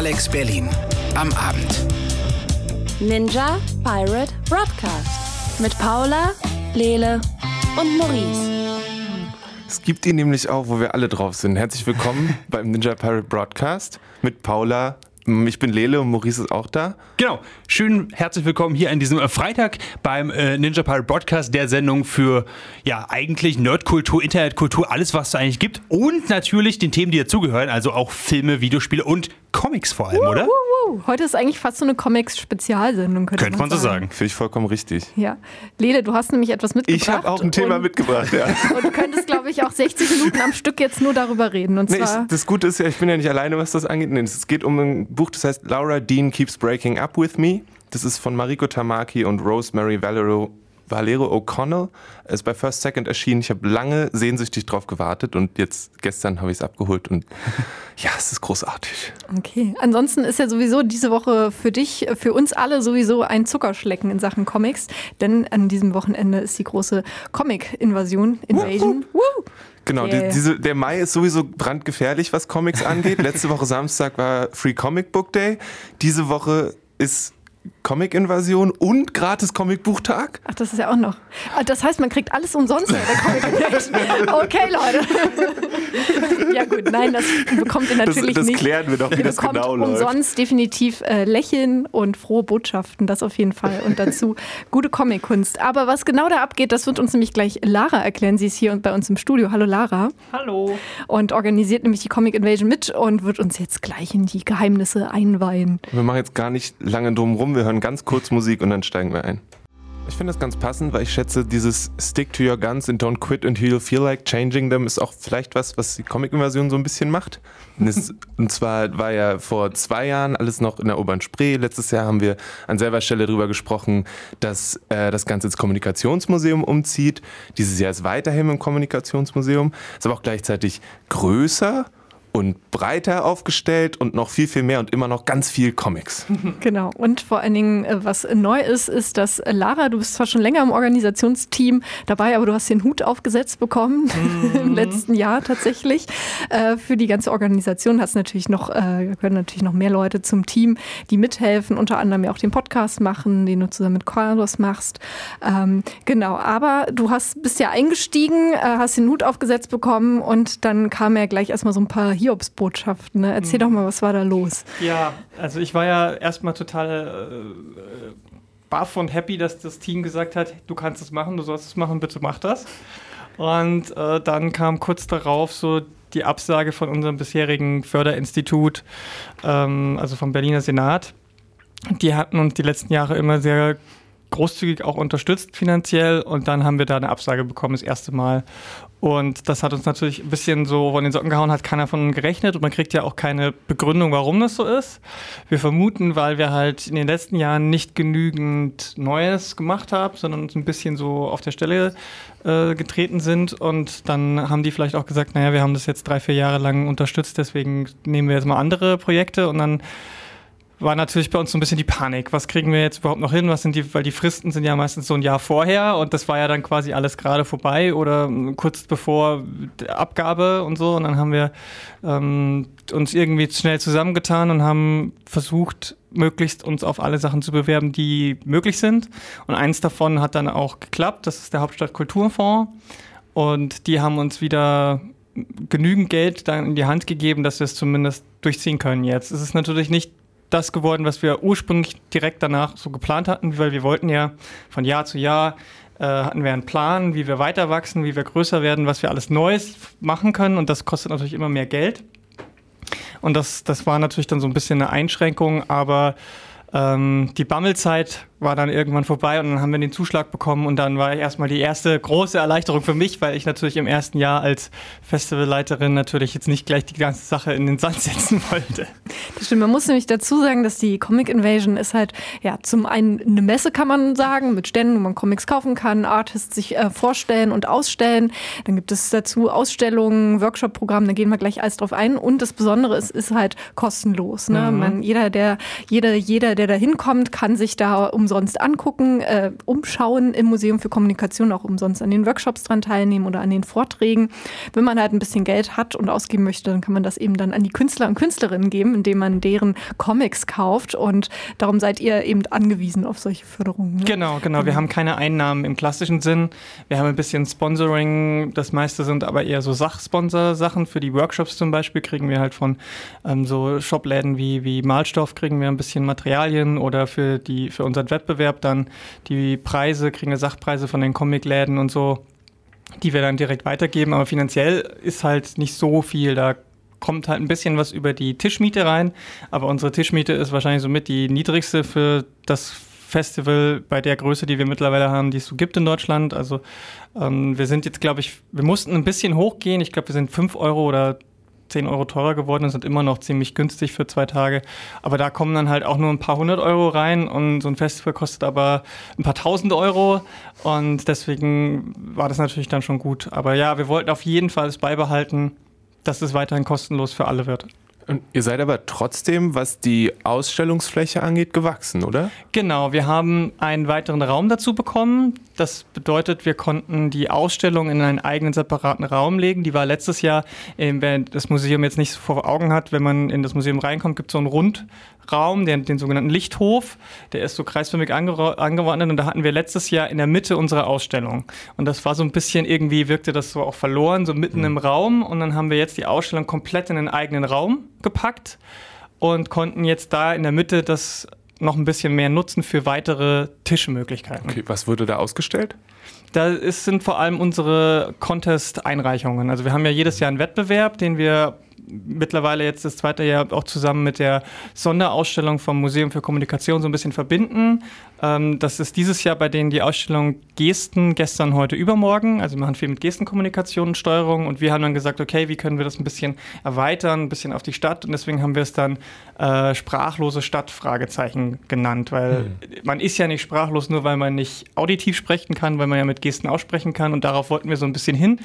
Alex Berlin. Am Abend. Ninja Pirate Broadcast. Mit Paula, Lele und Maurice. Es gibt ihn nämlich auch, wo wir alle drauf sind. Herzlich willkommen beim Ninja Pirate Broadcast mit Paula, ich bin Lele und Maurice ist auch da. Genau. Schön herzlich willkommen hier an diesem äh, Freitag beim äh, Ninja Pirate Broadcast, der Sendung für ja eigentlich Nerdkultur, Internetkultur, alles was es eigentlich gibt und natürlich den Themen, die dazugehören, also auch Filme, Videospiele und Comics vor allem, oder? Uh, Heute ist eigentlich fast so eine Comics-Spezialsendung, könnte, könnte man, man so sagen. Finde ich vollkommen richtig. Ja. Lele, du hast nämlich etwas mitgebracht. Ich habe auch ein Thema mitgebracht, ja. Und du könntest, glaube ich, auch 60 Minuten am Stück jetzt nur darüber reden. Und nee, zwar ich, das Gute ist ja, ich bin ja nicht alleine, was das angeht. Nee, es geht um ein Buch, das heißt Laura Dean Keeps Breaking Up With Me. Das ist von Mariko Tamaki und Rosemary Valero Valero O'Connell. Ist bei First Second erschienen. Ich habe lange sehnsüchtig drauf gewartet und jetzt gestern habe ich es abgeholt und ja, es ist großartig. Okay. Ansonsten ist ja sowieso diese Woche für dich, für uns alle sowieso ein Zuckerschlecken in Sachen Comics, denn an diesem Wochenende ist die große Comic-Invasion, Invasion. Woo, woo. Genau, die, diese, der Mai ist sowieso brandgefährlich, was Comics angeht. Letzte Woche Samstag war Free Comic Book Day. Diese Woche ist Comic-Invasion und gratis Comicbuchtag. Ach, das ist ja auch noch. Ah, das heißt, man kriegt alles umsonst bei der Comic Okay, Leute. ja gut, nein, das bekommt ihr natürlich das, das nicht. Das klären wir doch, wie ihr das genau läuft. umsonst definitiv äh, Lächeln und frohe Botschaften, das auf jeden Fall. Und dazu gute Comic-Kunst. Aber was genau da abgeht, das wird uns nämlich gleich Lara erklären. Sie ist hier bei uns im Studio. Hallo Lara. Hallo. Und organisiert nämlich die Comic-Invasion mit und wird uns jetzt gleich in die Geheimnisse einweihen. Wir machen jetzt gar nicht lange drum rum wir hören ganz kurz Musik und dann steigen wir ein. Ich finde das ganz passend, weil ich schätze, dieses Stick to your guns and don't quit until you feel like changing them ist auch vielleicht was, was die Comic-Invasion so ein bisschen macht. Und, zwar war ja vor zwei Jahren alles noch in der Oberen Spree. Letztes Jahr haben wir an selber Stelle darüber gesprochen, dass äh, das Ganze ins Kommunikationsmuseum umzieht. Dieses Jahr ist weiterhin im Kommunikationsmuseum, ist aber auch gleichzeitig größer und breiter aufgestellt und noch viel, viel mehr und immer noch ganz viel Comics. Genau. Und vor allen Dingen, äh, was neu ist, ist, dass äh, Lara, du bist zwar schon länger im Organisationsteam dabei, aber du hast den Hut aufgesetzt bekommen mhm. im letzten Jahr tatsächlich. Äh, für die ganze Organisation hast natürlich noch, gehören natürlich noch mehr Leute zum Team, die mithelfen, unter anderem ja auch den Podcast machen, den du zusammen mit Carlos machst. Ähm, genau, aber du hast, bist ja eingestiegen, hast den Hut aufgesetzt bekommen und dann kam ja gleich erstmal so ein paar Hiobsbotschaften. Ne? Erzähl mhm. doch mal, was war da los? Ja, also ich war ja erstmal total äh, baff und happy, dass das Team gesagt hat, du kannst es machen, du sollst es machen, bitte mach das. Und äh, dann kam kurz darauf so die Absage von unserem bisherigen Förderinstitut, ähm, also vom Berliner Senat. Die hatten uns die letzten Jahre immer sehr großzügig auch unterstützt finanziell und dann haben wir da eine Absage bekommen, das erste Mal. Und das hat uns natürlich ein bisschen so von den Socken gehauen, hat keiner von gerechnet. Und man kriegt ja auch keine Begründung, warum das so ist. Wir vermuten, weil wir halt in den letzten Jahren nicht genügend Neues gemacht haben, sondern uns ein bisschen so auf der Stelle äh, getreten sind. Und dann haben die vielleicht auch gesagt, naja, wir haben das jetzt drei, vier Jahre lang unterstützt, deswegen nehmen wir jetzt mal andere Projekte. Und dann war natürlich bei uns so ein bisschen die Panik. Was kriegen wir jetzt überhaupt noch hin? Was sind die, weil die Fristen sind ja meistens so ein Jahr vorher und das war ja dann quasi alles gerade vorbei oder kurz bevor Abgabe und so. Und dann haben wir ähm, uns irgendwie schnell zusammengetan und haben versucht, möglichst uns auf alle Sachen zu bewerben, die möglich sind. Und eins davon hat dann auch geklappt. Das ist der Hauptstadt Kulturfonds. Und die haben uns wieder genügend Geld dann in die Hand gegeben, dass wir es zumindest durchziehen können jetzt. Es ist natürlich nicht das geworden, was wir ursprünglich direkt danach so geplant hatten, weil wir wollten ja von Jahr zu Jahr äh, hatten wir einen Plan, wie wir weiter wachsen, wie wir größer werden, was wir alles Neues machen können und das kostet natürlich immer mehr Geld. Und das, das war natürlich dann so ein bisschen eine Einschränkung, aber ähm, die Bammelzeit war dann irgendwann vorbei und dann haben wir den Zuschlag bekommen und dann war erstmal die erste große Erleichterung für mich, weil ich natürlich im ersten Jahr als Festivalleiterin natürlich jetzt nicht gleich die ganze Sache in den Sand setzen wollte. Das stimmt, man muss nämlich dazu sagen, dass die Comic Invasion ist halt ja zum einen eine Messe kann man sagen, mit Ständen, wo man Comics kaufen kann, Artists sich äh, vorstellen und ausstellen. Dann gibt es dazu Ausstellungen, Workshop-Programme, da gehen wir gleich alles drauf ein und das Besondere ist, ist halt kostenlos. Ne? Mhm. Man, jeder, der, jeder, jeder, der da hinkommt, kann sich da um umsonst angucken, äh, umschauen im Museum für Kommunikation, auch umsonst an den Workshops dran teilnehmen oder an den Vorträgen. Wenn man halt ein bisschen Geld hat und ausgeben möchte, dann kann man das eben dann an die Künstler und Künstlerinnen geben, indem man deren Comics kauft und darum seid ihr eben angewiesen auf solche Förderungen. Ne? Genau, genau. Wir haben keine Einnahmen im klassischen Sinn. Wir haben ein bisschen Sponsoring. Das meiste sind aber eher so Sachsponsor-Sachen. Für die Workshops zum Beispiel kriegen wir halt von ähm, so Shopläden wie, wie Malstoff kriegen wir ein bisschen Materialien oder für, die, für unseren Wettbewerb dann die Preise, kriegen wir Sachpreise von den Comicläden und so, die wir dann direkt weitergeben. Aber finanziell ist halt nicht so viel. Da kommt halt ein bisschen was über die Tischmiete rein. Aber unsere Tischmiete ist wahrscheinlich somit die niedrigste für das Festival bei der Größe, die wir mittlerweile haben, die es so gibt in Deutschland. Also ähm, wir sind jetzt, glaube ich, wir mussten ein bisschen hochgehen. Ich glaube, wir sind 5 Euro oder 10 Euro teurer geworden und sind immer noch ziemlich günstig für zwei Tage. Aber da kommen dann halt auch nur ein paar hundert Euro rein und so ein Festival kostet aber ein paar tausend Euro und deswegen war das natürlich dann schon gut. Aber ja, wir wollten auf jeden Fall es beibehalten, dass es weiterhin kostenlos für alle wird. Und ihr seid aber trotzdem, was die Ausstellungsfläche angeht, gewachsen, oder? Genau, wir haben einen weiteren Raum dazu bekommen. Das bedeutet, wir konnten die Ausstellung in einen eigenen separaten Raum legen. Die war letztes Jahr, äh, wer das Museum jetzt nicht vor Augen hat, wenn man in das Museum reinkommt, gibt es so einen Rundraum, den, den sogenannten Lichthof. Der ist so kreisförmig ange angeordnet und da hatten wir letztes Jahr in der Mitte unsere Ausstellung. Und das war so ein bisschen irgendwie, wirkte das so auch verloren, so mitten mhm. im Raum. Und dann haben wir jetzt die Ausstellung komplett in einen eigenen Raum gepackt und konnten jetzt da in der Mitte das noch ein bisschen mehr nutzen für weitere Tischmöglichkeiten. Okay, was wurde da ausgestellt? Da ist, sind vor allem unsere Contest-Einreichungen. Also wir haben ja jedes Jahr einen Wettbewerb, den wir mittlerweile jetzt das zweite Jahr auch zusammen mit der Sonderausstellung vom Museum für Kommunikation so ein bisschen verbinden. Ähm, das ist dieses Jahr bei denen die Ausstellung Gesten gestern, heute, übermorgen. Also wir machen viel mit Gestenkommunikation und Steuerung und wir haben dann gesagt, okay, wie können wir das ein bisschen erweitern, ein bisschen auf die Stadt und deswegen haben wir es dann äh, sprachlose Stadt Fragezeichen genannt, weil mhm. man ist ja nicht sprachlos nur, weil man nicht auditiv sprechen kann, weil man ja mit Gesten aussprechen kann und darauf wollten wir so ein bisschen hin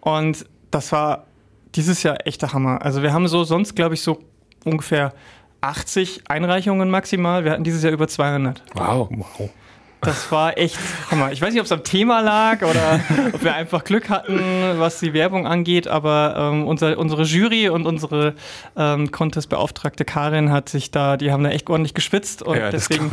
und das war dieses Jahr echter Hammer. Also wir haben so sonst, glaube ich, so ungefähr 80 Einreichungen maximal. Wir hatten dieses Jahr über 200. Wow. wow. Das war echt Hammer. Ich weiß nicht, ob es am Thema lag oder ob wir einfach Glück hatten, was die Werbung angeht, aber ähm, unser, unsere Jury und unsere ähm, Contest-Beauftragte Karin hat sich da, die haben da echt ordentlich geschwitzt und ja, deswegen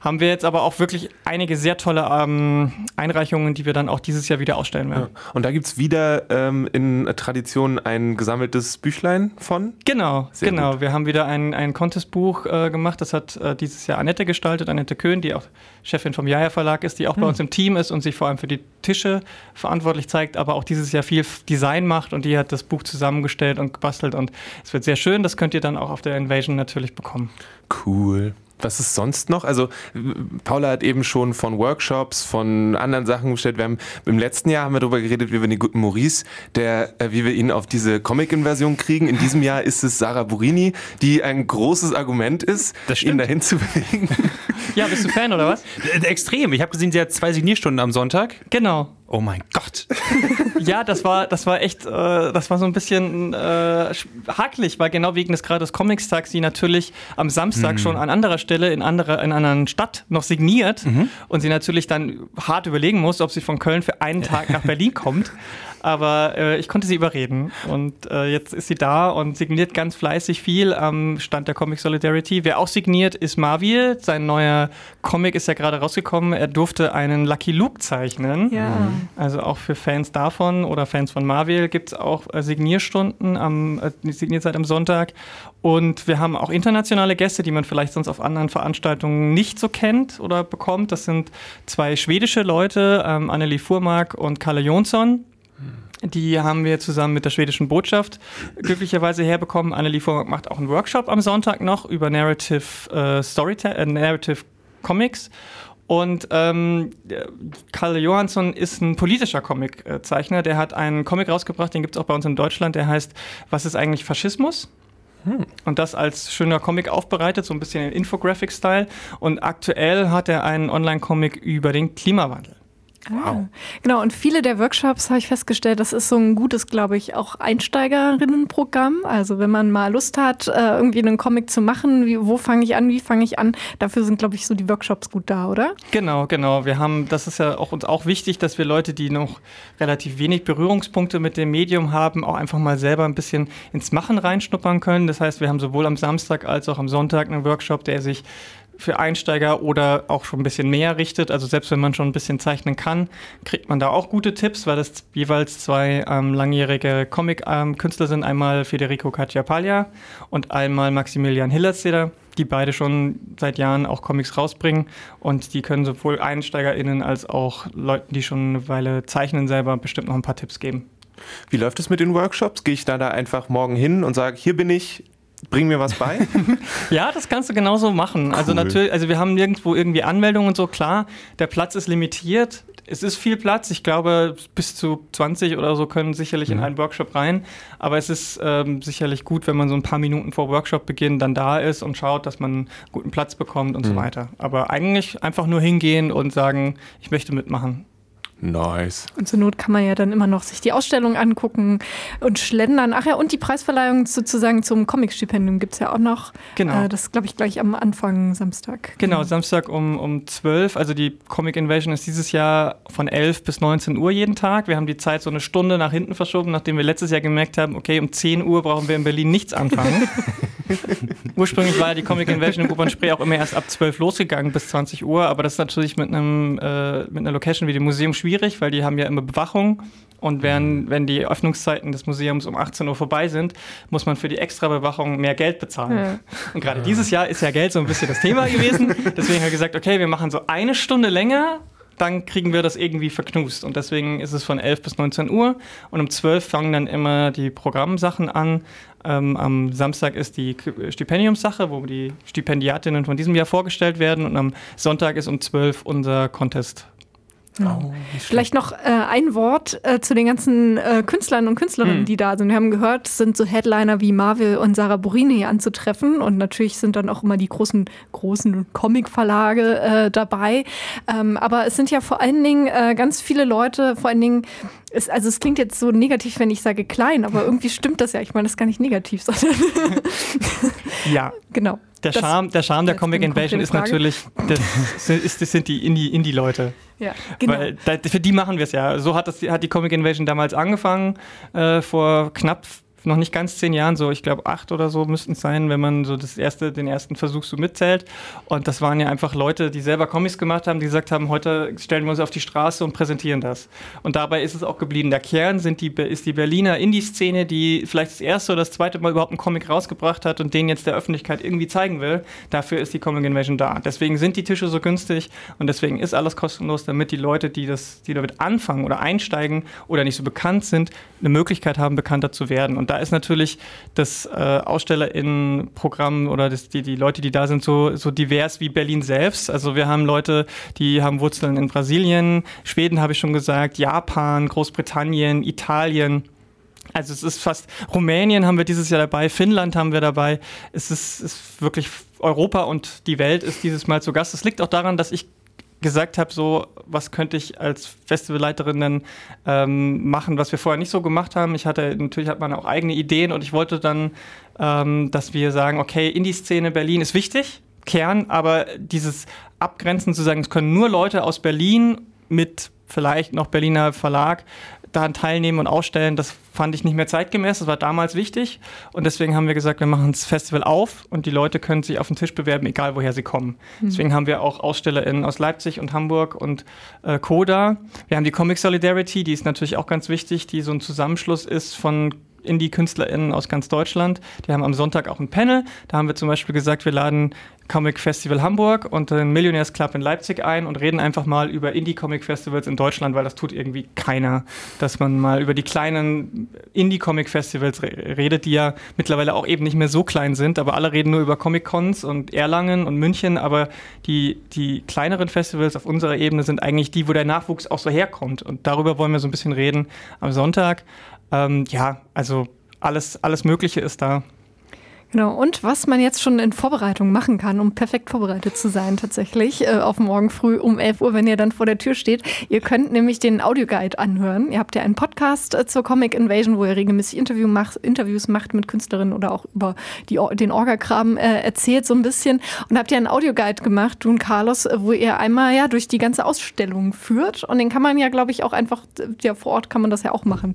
haben wir jetzt aber auch wirklich einige sehr tolle ähm, Einreichungen, die wir dann auch dieses Jahr wieder ausstellen werden. Ja. Und da gibt es wieder ähm, in Tradition ein gesammeltes Büchlein von? Genau, sehr genau. Gut. Wir haben wieder ein, ein Contest-Buch äh, gemacht. Das hat äh, dieses Jahr Annette gestaltet, Annette Köhn, die auch Chefin vom Jaja Verlag ist, die auch hm. bei uns im Team ist und sich vor allem für die Tische verantwortlich zeigt, aber auch dieses Jahr viel Design macht und die hat das Buch zusammengestellt und gebastelt und es wird sehr schön. Das könnt ihr dann auch auf der Invasion natürlich bekommen. Cool. Was ist sonst noch? Also Paula hat eben schon von Workshops, von anderen Sachen gestellt. Wir haben im letzten Jahr haben wir darüber geredet, wie wir den guten Maurice, der, äh, wie wir ihn auf diese Comic-Inversion kriegen. In diesem Jahr ist es Sarah Burini, die ein großes Argument ist, ihn dahin zu bewegen. Ja, bist du Fan oder was? Äh, extrem. Ich habe gesehen, sie hat zwei Signierstunden am Sonntag. Genau. Oh mein Gott. ja, das war, das war echt, äh, das war so ein bisschen äh, hakelig, weil genau wegen des gerade des Comics-Tags sie natürlich am Samstag mhm. schon an anderer Stelle in, andere, in einer anderen Stadt noch signiert mhm. und sie natürlich dann hart überlegen muss, ob sie von Köln für einen Tag nach Berlin kommt. Aber äh, ich konnte sie überreden. Und äh, jetzt ist sie da und signiert ganz fleißig viel am Stand der Comic Solidarity. Wer auch signiert, ist Marvil. Sein neuer Comic ist ja gerade rausgekommen. Er durfte einen Lucky Luke zeichnen. Ja. Also auch für Fans davon oder Fans von Marvel gibt es auch äh, Signierstunden am äh, Signierzeit am Sonntag. Und wir haben auch internationale Gäste, die man vielleicht sonst auf anderen Veranstaltungen nicht so kennt oder bekommt. Das sind zwei schwedische Leute, ähm, Annelie Fuhrmark und Kalle Jonsson. Die haben wir zusammen mit der schwedischen Botschaft glücklicherweise herbekommen. Annelie Vormark macht auch einen Workshop am Sonntag noch über Narrative äh, Storytelling, äh, Narrative Comics. Und ähm, Karl Johansson ist ein politischer Comiczeichner. Der hat einen Comic rausgebracht, den gibt es auch bei uns in Deutschland, der heißt Was ist eigentlich Faschismus? Hm. Und das als schöner Comic aufbereitet, so ein bisschen in Infographic-Style. Und aktuell hat er einen Online-Comic über den Klimawandel. Wow. Genau, und viele der Workshops habe ich festgestellt, das ist so ein gutes, glaube ich, auch Einsteigerinnenprogramm. Also wenn man mal Lust hat, äh, irgendwie einen Comic zu machen, wie, wo fange ich an, wie fange ich an, dafür sind, glaube ich, so die Workshops gut da, oder? Genau, genau. Wir haben, das ist ja auch uns auch wichtig, dass wir Leute, die noch relativ wenig Berührungspunkte mit dem Medium haben, auch einfach mal selber ein bisschen ins Machen reinschnuppern können. Das heißt, wir haben sowohl am Samstag als auch am Sonntag einen Workshop, der sich für Einsteiger oder auch schon ein bisschen mehr richtet. Also selbst wenn man schon ein bisschen zeichnen kann, kriegt man da auch gute Tipps, weil das jeweils zwei ähm, langjährige Comic-Künstler sind. Einmal Federico Cacciapaglia und einmal Maximilian Hillertseder, die beide schon seit Jahren auch Comics rausbringen. Und die können sowohl EinsteigerInnen als auch Leuten, die schon eine Weile zeichnen selber, bestimmt noch ein paar Tipps geben. Wie läuft es mit den Workshops? Gehe ich da, da einfach morgen hin und sage, hier bin ich, Bring mir was bei? ja, das kannst du genauso machen. Also cool. Also natürlich, also wir haben nirgendwo irgendwie Anmeldungen und so, klar, der Platz ist limitiert. Es ist viel Platz. Ich glaube, bis zu 20 oder so können sicherlich mhm. in einen Workshop rein. Aber es ist ähm, sicherlich gut, wenn man so ein paar Minuten vor Workshop-Beginn dann da ist und schaut, dass man einen guten Platz bekommt und mhm. so weiter. Aber eigentlich einfach nur hingehen und sagen, ich möchte mitmachen. Nice. Und zur Not kann man ja dann immer noch sich die Ausstellung angucken und schlendern. Ach ja, und die Preisverleihung sozusagen zum Comic-Stipendium gibt es ja auch noch. Genau. Äh, das glaube ich gleich am Anfang Samstag. Genau, Samstag um, um 12. Also die Comic Invasion ist dieses Jahr von 11 bis 19 Uhr jeden Tag. Wir haben die Zeit so eine Stunde nach hinten verschoben, nachdem wir letztes Jahr gemerkt haben, okay, um 10 Uhr brauchen wir in Berlin nichts anfangen. Ursprünglich war ja die Comic Invasion im U-Bahn-Spree auch immer erst ab 12 losgegangen bis 20 Uhr, aber das ist natürlich mit, einem, äh, mit einer Location wie dem Museum schwierig, weil die haben ja immer Bewachung und wenn, wenn die Öffnungszeiten des Museums um 18 Uhr vorbei sind, muss man für die Extrabewachung mehr Geld bezahlen. Ja. Und gerade dieses Jahr ist ja Geld so ein bisschen das Thema gewesen. Deswegen haben wir gesagt, okay, wir machen so eine Stunde länger dann kriegen wir das irgendwie verknust. Und deswegen ist es von 11 bis 19 Uhr. Und um 12 fangen dann immer die Programmsachen an. Ähm, am Samstag ist die Stipendiumssache, wo die Stipendiatinnen von diesem Jahr vorgestellt werden. Und am Sonntag ist um 12 unser Contest Oh, Vielleicht noch äh, ein Wort äh, zu den ganzen äh, Künstlern und Künstlerinnen, mhm. die da sind. Wir haben gehört, es sind so Headliner wie Marvel und Sarah Borini anzutreffen und natürlich sind dann auch immer die großen, großen Comic-Verlage äh, dabei. Ähm, aber es sind ja vor allen Dingen äh, ganz viele Leute, vor allen Dingen, es, also es klingt jetzt so negativ, wenn ich sage klein, aber irgendwie stimmt das ja. Ich meine, das ist gar nicht negativ, sondern ja, genau. Der Charme, der, Charme der Comic Invasion ist natürlich, das, ist, das sind die Indie-Leute. Ja, genau. Weil da, für die machen wir es ja. So hat, das, hat die Comic Invasion damals angefangen, äh, vor knapp noch nicht ganz zehn Jahren, so ich glaube acht oder so müssten es sein, wenn man so das erste, den ersten Versuch so mitzählt. Und das waren ja einfach Leute, die selber Comics gemacht haben, die gesagt haben, heute stellen wir uns auf die Straße und präsentieren das. Und dabei ist es auch geblieben. Der Kern sind die, ist die Berliner Indie-Szene, die vielleicht das erste oder das zweite Mal überhaupt einen Comic rausgebracht hat und den jetzt der Öffentlichkeit irgendwie zeigen will. Dafür ist die Comic Invasion da. Deswegen sind die Tische so günstig und deswegen ist alles kostenlos, damit die Leute, die, das, die damit anfangen oder einsteigen oder nicht so bekannt sind, eine Möglichkeit haben, bekannter zu werden. Und da ist natürlich das äh, AusstellerInnen-Programm oder das, die, die Leute, die da sind, so, so divers wie Berlin selbst. Also wir haben Leute, die haben Wurzeln in Brasilien, Schweden habe ich schon gesagt, Japan, Großbritannien, Italien. Also es ist fast, Rumänien haben wir dieses Jahr dabei, Finnland haben wir dabei. Es ist, ist wirklich Europa und die Welt ist dieses Mal zu Gast. Das liegt auch daran, dass ich gesagt habe, so, was könnte ich als Festivalleiterin denn ähm, machen, was wir vorher nicht so gemacht haben. Ich hatte, natürlich hat man auch eigene Ideen und ich wollte dann, ähm, dass wir sagen, okay, Indie-Szene Berlin ist wichtig, Kern, aber dieses Abgrenzen zu sagen, es können nur Leute aus Berlin mit vielleicht noch Berliner Verlag daran teilnehmen und ausstellen, das fand ich nicht mehr zeitgemäß. Das war damals wichtig. Und deswegen haben wir gesagt, wir machen das Festival auf und die Leute können sich auf den Tisch bewerben, egal woher sie kommen. Mhm. Deswegen haben wir auch AusstellerInnen aus Leipzig und Hamburg und äh, Koda. Wir haben die Comic Solidarity, die ist natürlich auch ganz wichtig, die so ein Zusammenschluss ist von Indie-KünstlerInnen aus ganz Deutschland. Die haben am Sonntag auch ein Panel. Da haben wir zum Beispiel gesagt, wir laden Comic Festival Hamburg und den Millionaires Club in Leipzig ein und reden einfach mal über Indie-Comic Festivals in Deutschland, weil das tut irgendwie keiner, dass man mal über die kleinen Indie-Comic Festivals redet, die ja mittlerweile auch eben nicht mehr so klein sind, aber alle reden nur über Comic-Cons und Erlangen und München, aber die, die kleineren Festivals auf unserer Ebene sind eigentlich die, wo der Nachwuchs auch so herkommt und darüber wollen wir so ein bisschen reden am Sonntag. Ähm, ja, also alles, alles Mögliche ist da. Genau, und was man jetzt schon in Vorbereitung machen kann, um perfekt vorbereitet zu sein, tatsächlich, äh, auf morgen früh um 11 Uhr, wenn ihr dann vor der Tür steht. Ihr könnt nämlich den Audioguide anhören. Ihr habt ja einen Podcast äh, zur Comic Invasion, wo ihr regelmäßig Interview macht, Interviews macht mit Künstlerinnen oder auch über die, den Orgakram äh, erzählt so ein bisschen. Und habt ihr einen Audioguide gemacht, du und Carlos, äh, wo ihr einmal ja durch die ganze Ausstellung führt. Und den kann man ja, glaube ich, auch einfach, ja, vor Ort kann man das ja auch machen.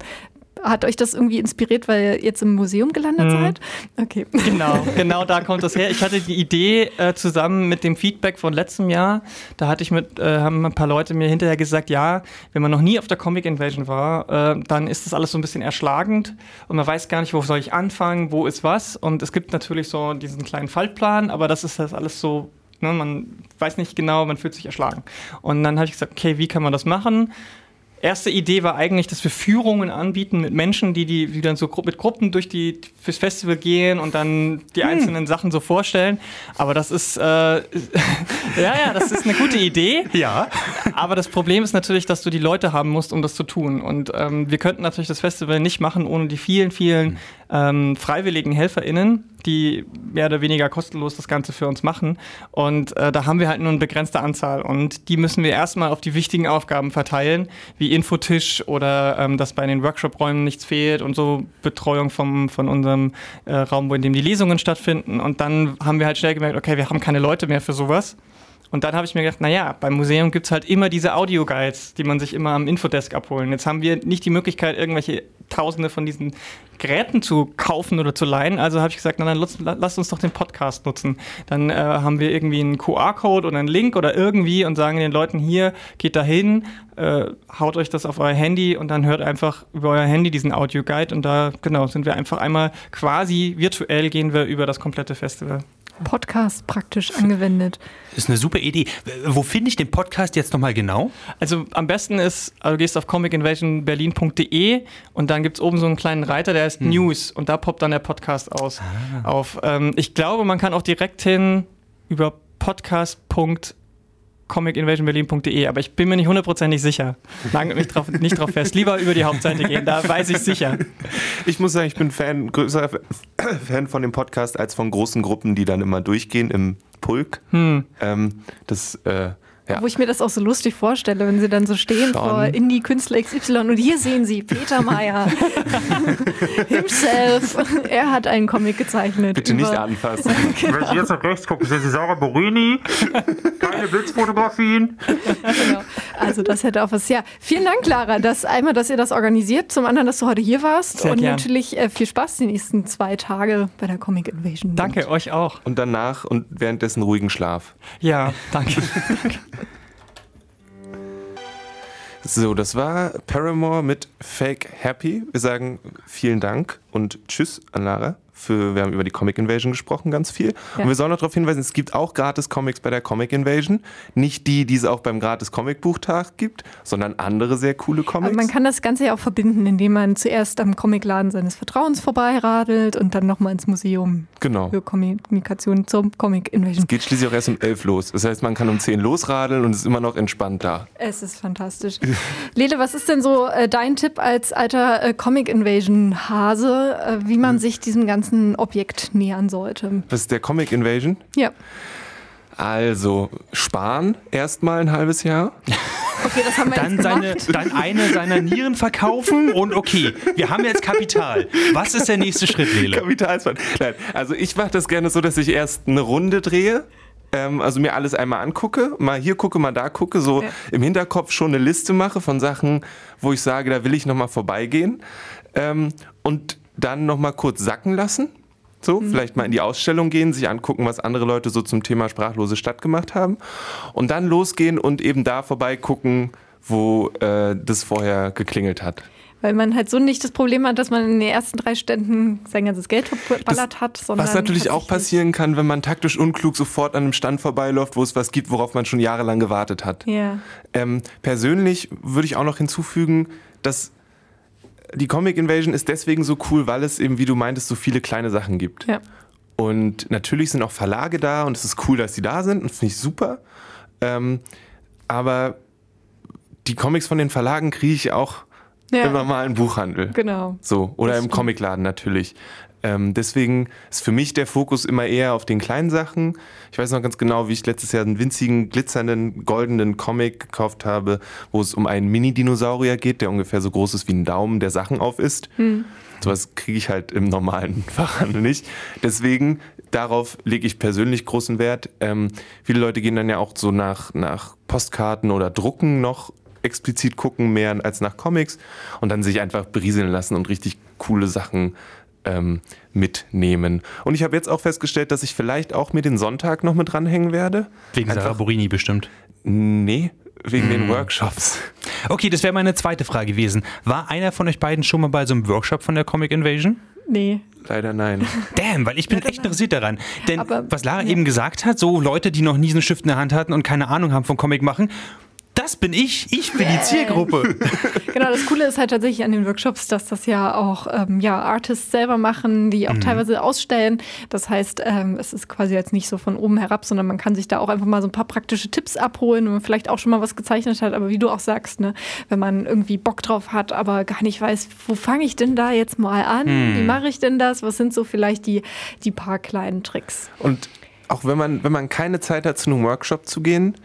Hat euch das irgendwie inspiriert, weil ihr jetzt im Museum gelandet mhm. seid? Okay. Genau, genau da kommt das her. Ich hatte die Idee äh, zusammen mit dem Feedback von letztem Jahr. Da hatte ich mit, äh, haben ein paar Leute mir hinterher gesagt, ja, wenn man noch nie auf der Comic Invasion war, äh, dann ist das alles so ein bisschen erschlagend und man weiß gar nicht, wo soll ich anfangen, wo ist was. Und es gibt natürlich so diesen kleinen Faltplan, aber das ist das alles so Ne, man weiß nicht genau, man fühlt sich erschlagen. Und dann habe ich gesagt, okay, wie kann man das machen? Erste Idee war eigentlich, dass wir Führungen anbieten mit Menschen, die, die, die dann so mit Gruppen durch die fürs Festival gehen und dann die hm. einzelnen Sachen so vorstellen. Aber das ist äh, ja, ja, das ist eine gute Idee. Ja. Aber das Problem ist natürlich, dass du die Leute haben musst, um das zu tun. Und ähm, wir könnten natürlich das Festival nicht machen ohne die vielen, vielen ähm, freiwilligen HelferInnen, die mehr oder weniger kostenlos das Ganze für uns machen. Und äh, da haben wir halt nur eine begrenzte Anzahl. Und die müssen wir erstmal auf die wichtigen Aufgaben verteilen, wie Infotisch oder ähm, dass bei den Workshop-Räumen nichts fehlt und so Betreuung vom, von unserem äh, Raum, wo in dem die Lesungen stattfinden. Und dann haben wir halt schnell gemerkt, okay, wir haben keine Leute mehr für sowas. Und dann habe ich mir gedacht, naja, beim Museum gibt es halt immer diese Audioguides, die man sich immer am Infodesk abholen. Jetzt haben wir nicht die Möglichkeit, irgendwelche Tausende von diesen Geräten zu kaufen oder zu leihen. Also habe ich gesagt, na dann lass, lass, uns doch den Podcast nutzen. Dann äh, haben wir irgendwie einen QR-Code oder einen Link oder irgendwie und sagen den Leuten hier, geht da hin, äh, haut euch das auf euer Handy und dann hört einfach über euer Handy diesen Audioguide und da genau sind wir einfach einmal quasi virtuell gehen wir über das komplette Festival. Podcast praktisch angewendet. Das ist eine super Idee. Wo finde ich den Podcast jetzt nochmal genau? Also am besten ist, also du gehst auf comicinvasionberlin.de und dann gibt es oben so einen kleinen Reiter, der heißt hm. News und da poppt dann der Podcast aus. Ah. Auf, ähm, ich glaube, man kann auch direkt hin über podcast.de comicinvasionberlin.de, aber ich bin mir nicht hundertprozentig sicher. Nagelt mich drauf, nicht drauf fest. Lieber über die Hauptseite gehen, da weiß ich sicher. Ich muss sagen, ich bin Fan, größer Fan von dem Podcast als von großen Gruppen, die dann immer durchgehen im Pulk. Hm. Ähm, das äh, ja. Wo ich mir das auch so lustig vorstelle, wenn sie dann so stehen Schon. vor Indie-Künstler XY und hier sehen sie Peter Meyer himself. Er hat einen Comic gezeichnet. Bitte nicht anfassen. genau. Wenn Sie jetzt nach rechts gucken, sehen Sie Sarah Borini. Keine Blitzfotografien. genau. Also das hätte auch was. Ja, vielen Dank, Clara, dass einmal, dass ihr das organisiert, zum anderen, dass du heute hier warst Sehr und gern. natürlich äh, viel Spaß die nächsten zwei Tage bei der Comic Invasion. Danke, euch auch. Und danach und währenddessen ruhigen Schlaf. Ja, danke. So, das war Paramore mit Fake Happy. Wir sagen vielen Dank und Tschüss an Lara für, wir haben über die Comic Invasion gesprochen, ganz viel. Ja. Und wir sollen noch darauf hinweisen, es gibt auch gratis Comics bei der Comic Invasion. Nicht die, die es auch beim gratis Comicbuchtag gibt, sondern andere sehr coole Comics. Aber man kann das Ganze ja auch verbinden, indem man zuerst am Comicladen seines Vertrauens vorbeiradelt und dann nochmal ins Museum genau. für Kommunikation zum Comic Invasion. Es geht schließlich auch erst um elf los. Das heißt, man kann um zehn losradeln und es ist immer noch entspannt da. Es ist fantastisch. Lele, was ist denn so äh, dein Tipp als alter äh, Comic Invasion Hase, äh, wie man hm. sich diesem ganzen ganzen Objekt nähern sollte. Das ist der Comic Invasion? Ja. Also sparen erstmal ein halbes Jahr. Okay, das haben wir dann, jetzt seine, dann eine seiner Nieren verkaufen und okay, wir haben jetzt Kapital. Was ist der nächste Schritt, Lele? Kapitalsparen. Nein, also ich mache das gerne so, dass ich erst eine Runde drehe ähm, also mir alles einmal angucke, mal hier gucke, mal da gucke, so ja. im Hinterkopf schon eine Liste mache von Sachen, wo ich sage, da will ich nochmal vorbeigehen. Ähm, und dann nochmal kurz sacken lassen. So, mhm. vielleicht mal in die Ausstellung gehen, sich angucken, was andere Leute so zum Thema sprachlose Stadt gemacht haben. Und dann losgehen und eben da vorbeigucken, wo äh, das vorher geklingelt hat. Weil man halt so nicht das Problem hat, dass man in den ersten drei Ständen sein ganzes Geld verballert hat. was natürlich auch passieren kann, wenn man taktisch unklug sofort an einem Stand vorbeiläuft, wo es was gibt, worauf man schon jahrelang gewartet hat. Ja. Ähm, persönlich würde ich auch noch hinzufügen, dass die Comic Invasion ist deswegen so cool, weil es eben, wie du meintest, so viele kleine Sachen gibt. Ja. Und natürlich sind auch Verlage da und es ist cool, dass sie da sind und finde ich super. Ähm, aber die Comics von den Verlagen kriege ich auch ja. im normalen Buchhandel. Genau. So, oder im Comicladen natürlich. Ähm, deswegen ist für mich der Fokus immer eher auf den kleinen Sachen. Ich weiß noch ganz genau, wie ich letztes Jahr einen winzigen, glitzernden, goldenen Comic gekauft habe, wo es um einen Mini-Dinosaurier geht, der ungefähr so groß ist wie ein Daumen, der Sachen aufisst. Hm. Sowas kriege ich halt im normalen Fachhandel nicht. Deswegen, darauf lege ich persönlich großen Wert. Ähm, viele Leute gehen dann ja auch so nach, nach Postkarten oder Drucken noch explizit gucken, mehr als nach Comics und dann sich einfach berieseln lassen und richtig coole Sachen ähm, mitnehmen. Und ich habe jetzt auch festgestellt, dass ich vielleicht auch mir den Sonntag noch mit dranhängen werde. Wegen Einfach, Sarah Borini bestimmt. Nee, wegen hm. den Workshops. Okay, das wäre meine zweite Frage gewesen. War einer von euch beiden schon mal bei so einem Workshop von der Comic Invasion? Nee. Leider nein. Damn, weil ich bin echt interessiert daran. Denn Aber, was Lara ja. eben gesagt hat, so Leute, die noch nie so einen Stift in der Hand hatten und keine Ahnung haben vom Comic machen, das bin ich. Ich bin die Zielgruppe. genau, das Coole ist halt tatsächlich an den Workshops, dass das ja auch ähm, ja, Artists selber machen, die auch mhm. teilweise ausstellen. Das heißt, ähm, es ist quasi jetzt nicht so von oben herab, sondern man kann sich da auch einfach mal so ein paar praktische Tipps abholen, wenn man vielleicht auch schon mal was gezeichnet hat. Aber wie du auch sagst, ne, wenn man irgendwie Bock drauf hat, aber gar nicht weiß, wo fange ich denn da jetzt mal an? Mhm. Wie mache ich denn das? Was sind so vielleicht die, die paar kleinen Tricks? Und auch wenn man, wenn man keine Zeit hat, zu einem Workshop zu gehen,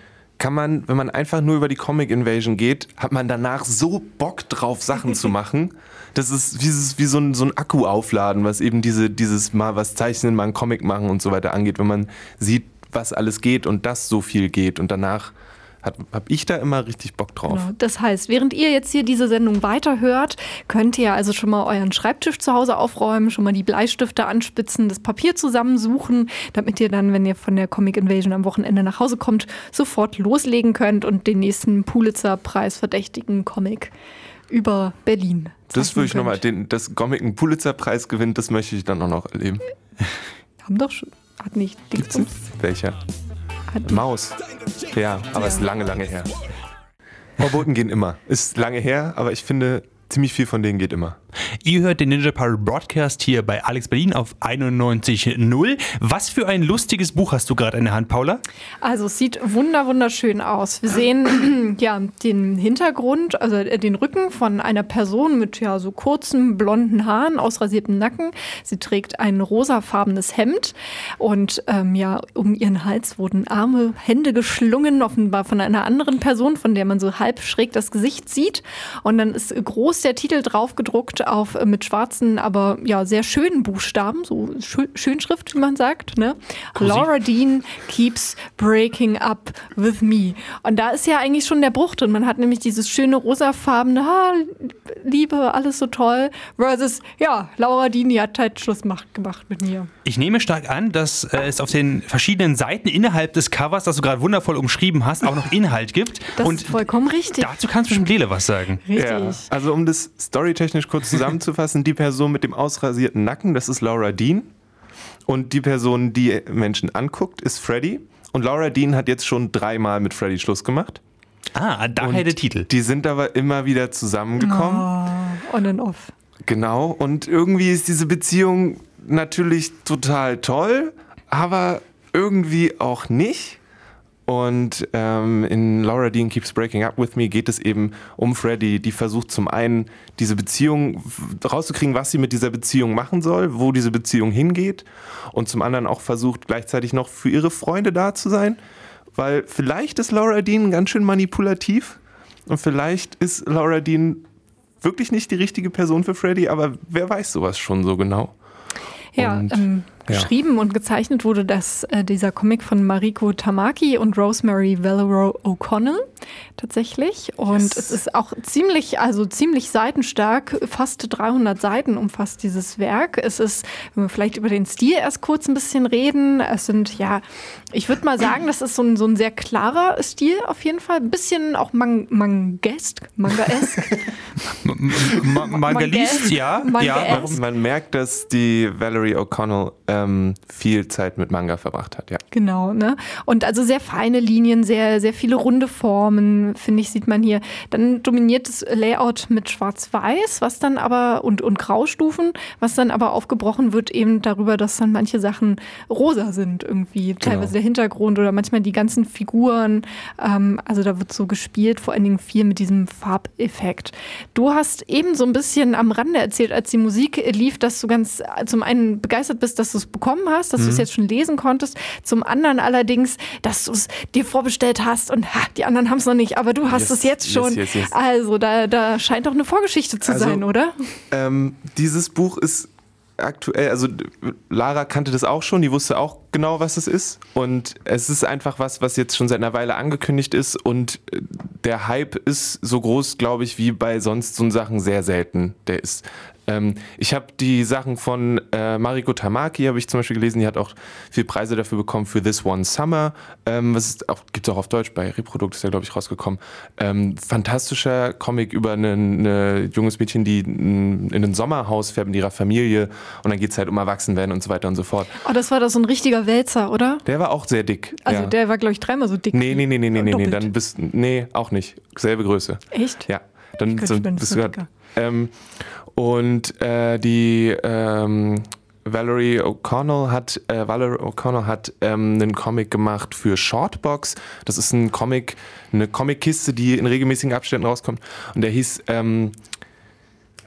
kann man, wenn man einfach nur über die Comic Invasion geht, hat man danach so Bock drauf, Sachen zu machen. Das ist wie, wie so, ein, so ein Akku aufladen, was eben diese, dieses mal was zeichnen, mal einen Comic machen und so weiter angeht, wenn man sieht, was alles geht und dass so viel geht und danach habe ich da immer richtig Bock drauf. Genau. Das heißt, während ihr jetzt hier diese Sendung weiterhört, könnt ihr also schon mal euren Schreibtisch zu Hause aufräumen, schon mal die Bleistifte anspitzen, das Papier zusammensuchen, damit ihr dann, wenn ihr von der Comic Invasion am Wochenende nach Hause kommt, sofort loslegen könnt und den nächsten Pulitzer-Preis verdächtigen Comic über Berlin. Das würde ich nochmal, das Comic einen Pulitzer-Preis gewinnt, das möchte ich dann auch noch erleben. Haben doch schon. Hat nicht. Gibt's Welcher? Maus. Ja, aber es ist lange, lange her. Verboten gehen immer. Ist lange her, aber ich finde, ziemlich viel von denen geht immer. Ihr hört den Ninja Pirate Broadcast hier bei Alex Berlin auf 91.0. Was für ein lustiges Buch hast du gerade in der Hand, Paula? Also es sieht wunder wunderschön aus. Wir sehen ja den Hintergrund, also äh, den Rücken von einer Person mit ja so kurzen blonden Haaren, ausrasiertem Nacken. Sie trägt ein rosafarbenes Hemd und ähm, ja um ihren Hals wurden Arme, Hände geschlungen, offenbar von einer anderen Person, von der man so halb schräg das Gesicht sieht. Und dann ist groß der Titel drauf gedruckt auf äh, mit schwarzen, aber ja sehr schönen Buchstaben, so Schönschrift, wie man sagt. Ne? Laura Dean keeps breaking up with me. Und da ist ja eigentlich schon der Bruch drin. Man hat nämlich dieses schöne rosafarbene, ha, Liebe, alles so toll, versus, ja, Laura Dean, die hat halt Schluss gemacht mit mir. Ich nehme stark an, dass äh, es auf den verschiedenen Seiten innerhalb des Covers, das du gerade wundervoll umschrieben hast, auch noch Inhalt gibt. Das Und ist vollkommen richtig. Dazu kannst du schon Lele was sagen. Richtig. Ja, also um das storytechnisch kurz zusammenzufassen, die Person mit dem ausrasierten Nacken, das ist Laura Dean. Und die Person, die Menschen anguckt, ist Freddy. Und Laura Dean hat jetzt schon dreimal mit Freddy Schluss gemacht. Ah, daher der Titel. Die sind aber immer wieder zusammengekommen. Oh, on and off. Genau. Und irgendwie ist diese Beziehung natürlich total toll, aber irgendwie auch nicht. Und ähm, in Laura Dean Keeps Breaking Up With Me geht es eben um Freddy, die versucht zum einen diese Beziehung rauszukriegen, was sie mit dieser Beziehung machen soll, wo diese Beziehung hingeht und zum anderen auch versucht gleichzeitig noch für ihre Freunde da zu sein, weil vielleicht ist Laura Dean ganz schön manipulativ und vielleicht ist Laura Dean wirklich nicht die richtige Person für Freddy, aber wer weiß sowas schon so genau. Ja, ähm, Geschrieben und gezeichnet wurde das, äh, dieser Comic von Mariko Tamaki und Rosemary Valero O'Connell tatsächlich. Und yes. es ist auch ziemlich, also ziemlich seitenstark. Fast 300 Seiten umfasst dieses Werk. Es ist, wenn wir vielleicht über den Stil erst kurz ein bisschen reden, es sind ja, ich würde mal sagen, das ist so ein, so ein sehr klarer Stil auf jeden Fall. Ein bisschen auch man mangesk, mangaesk. Mangalist, ja. ja. Man merkt, dass die Valerie O'Connell äh, ähm, viel Zeit mit Manga verbracht hat, ja. Genau, ne? Und also sehr feine Linien, sehr, sehr viele runde Formen, Rahmen, finde ich, sieht man hier. Dann dominiert das Layout mit Schwarz-Weiß, was dann aber und, und Graustufen, was dann aber aufgebrochen wird eben darüber, dass dann manche Sachen rosa sind irgendwie. Teilweise genau. der Hintergrund oder manchmal die ganzen Figuren. Ähm, also da wird so gespielt, vor allen Dingen viel mit diesem Farbeffekt. Du hast eben so ein bisschen am Rande erzählt, als die Musik lief, dass du ganz zum einen begeistert bist, dass du es bekommen hast, dass mhm. du es jetzt schon lesen konntest. Zum anderen allerdings, dass du es dir vorbestellt hast und ha, die anderen haben es noch nicht, aber du hast yes, es jetzt schon. Yes, yes, also da, da scheint doch eine Vorgeschichte zu also, sein, oder? Ähm, dieses Buch ist aktuell, also Lara kannte das auch schon, die wusste auch genau, was es ist. Und es ist einfach was, was jetzt schon seit einer Weile angekündigt ist. Und äh, der Hype ist so groß, glaube ich, wie bei sonst so Sachen sehr selten. Der ist ähm, ich habe die Sachen von äh, Mariko Tamaki, habe ich zum Beispiel gelesen, die hat auch viele Preise dafür bekommen für This One Summer. Ähm, was gibt es auch auf Deutsch, bei Reprodukt ist ja, glaube ich, rausgekommen. Ähm, fantastischer Comic über ein junges Mädchen, die in ein Sommerhaus fährt mit ihrer Familie und dann geht es halt um Erwachsenwerden und so weiter und so fort. Oh, das war da so ein richtiger Wälzer, oder? Der war auch sehr dick. Also ja. der war, glaube ich, dreimal so dick. Nee, nee, nee, nee, nee, nee, nee, dann bist nee, auch nicht. Selbe Größe. Echt? Ja. Dann so, bist du ähm, und äh, die ähm, Valerie O'Connell hat, äh, Valerie O'Connell hat ähm, einen Comic gemacht für Shortbox. Das ist ein Comic, eine Comic-Kiste, die in regelmäßigen Abständen rauskommt. Und der hieß ähm,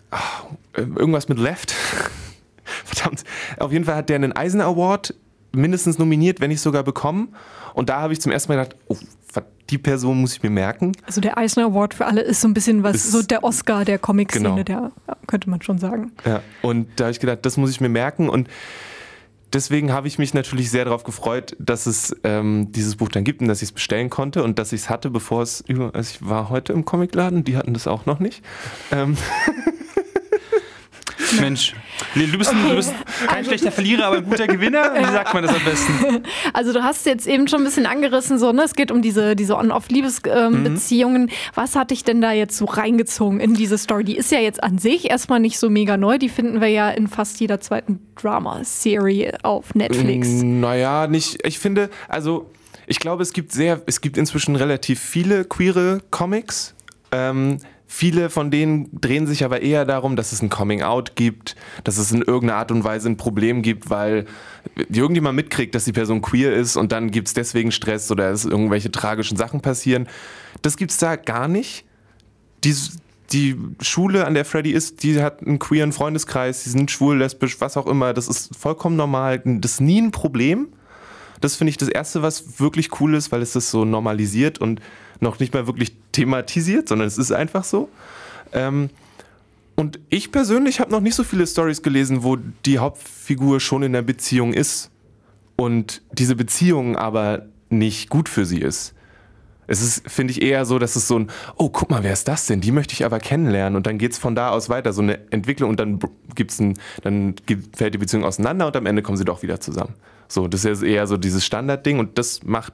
ach, irgendwas mit Left. Verdammt. Auf jeden Fall hat der einen Eisner Award mindestens nominiert, wenn nicht sogar bekommen. Und da habe ich zum ersten Mal gedacht, oh, die Person muss ich mir merken. Also der Eisner Award für alle ist so ein bisschen was, ist, so der Oscar der Comic-Szene, genau. der könnte man schon sagen. Ja, und da habe ich gedacht, das muss ich mir merken und deswegen habe ich mich natürlich sehr darauf gefreut, dass es ähm, dieses Buch dann gibt und dass ich es bestellen konnte und dass ich es hatte, bevor es über. Also ich war heute im Comicladen, die hatten das auch noch nicht. Ähm Mensch, du bist, okay. du bist kein also, schlechter Verlierer, aber ein guter Gewinner. Wie sagt man das am besten? Also du hast jetzt eben schon ein bisschen angerissen, so, ne? es geht um diese, diese On-Off-Liebesbeziehungen. Ähm, mhm. Was hat dich denn da jetzt so reingezogen in diese Story? Die ist ja jetzt an sich erstmal nicht so mega neu. Die finden wir ja in fast jeder zweiten Drama-Serie auf Netflix. Naja, nicht. Ich finde, also ich glaube, es gibt sehr, es gibt inzwischen relativ viele queere Comics. Ähm, Viele von denen drehen sich aber eher darum, dass es ein Coming-out gibt, dass es in irgendeiner Art und Weise ein Problem gibt, weil irgendjemand mitkriegt, dass die Person queer ist und dann gibt es deswegen Stress oder es irgendwelche tragischen Sachen passieren. Das gibt es da gar nicht. Die, die Schule, an der Freddy ist, die hat einen queeren Freundeskreis, die sind schwul, lesbisch, was auch immer. Das ist vollkommen normal. Das ist nie ein Problem. Das finde ich das Erste, was wirklich cool ist, weil es das so normalisiert und noch nicht mal wirklich thematisiert, sondern es ist einfach so. Ähm, und ich persönlich habe noch nicht so viele Stories gelesen, wo die Hauptfigur schon in der Beziehung ist und diese Beziehung aber nicht gut für sie ist. Es ist, finde ich, eher so, dass es so ein, oh, guck mal, wer ist das denn? Die möchte ich aber kennenlernen. Und dann geht es von da aus weiter, so eine Entwicklung und dann gibt's ein, dann fällt die Beziehung auseinander und am Ende kommen sie doch wieder zusammen. So, das ist eher so dieses Standardding und das macht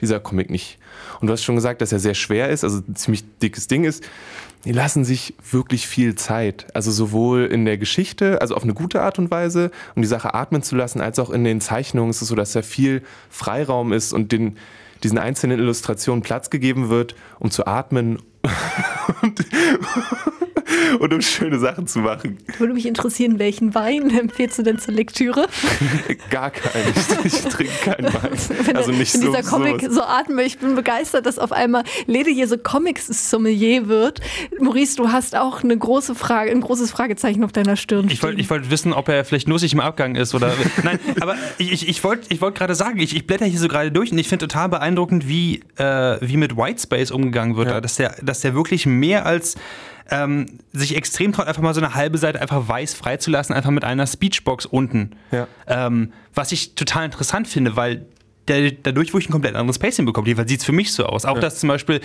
dieser Comic nicht. Und du hast schon gesagt, dass er sehr schwer ist, also ein ziemlich dickes Ding ist. Die lassen sich wirklich viel Zeit. Also sowohl in der Geschichte, also auf eine gute Art und Weise, um die Sache atmen zu lassen, als auch in den Zeichnungen ist es so, dass da viel Freiraum ist und den, diesen einzelnen Illustrationen Platz gegeben wird, um zu atmen und, und um schöne Sachen zu machen. Würde mich interessieren, welchen Wein empfiehlst du denn zur Lektüre? Gar keinen. Ich, ich trinke keinen Wein. Wenn also nicht in so, dieser Comic sowas. so atme, ich bin begeistert, dass auf einmal Lede hier so Comics-Sommelier wird. Maurice, du hast auch eine große Frage, ein großes Fragezeichen auf deiner Stirn. Ich wollte wollt wissen, ob er vielleicht nussig im Abgang ist oder. Nein, aber ich, ich wollte ich wollt gerade sagen, ich, ich blätter hier so gerade durch und ich finde total beeindruckend, wie, äh, wie mit Whitespace umgegangen wird. Ja. Dass, der, dass der wirklich mehr als ähm, sich extrem traut, einfach mal so eine halbe Seite einfach weiß freizulassen, einfach mit einer Speechbox unten. Ja. Ähm, was ich total interessant finde, weil der dadurch wirklich ein komplett anderes Pacing bekommt. Jedenfalls sieht es für mich so aus. Auch ja. dass zum Beispiel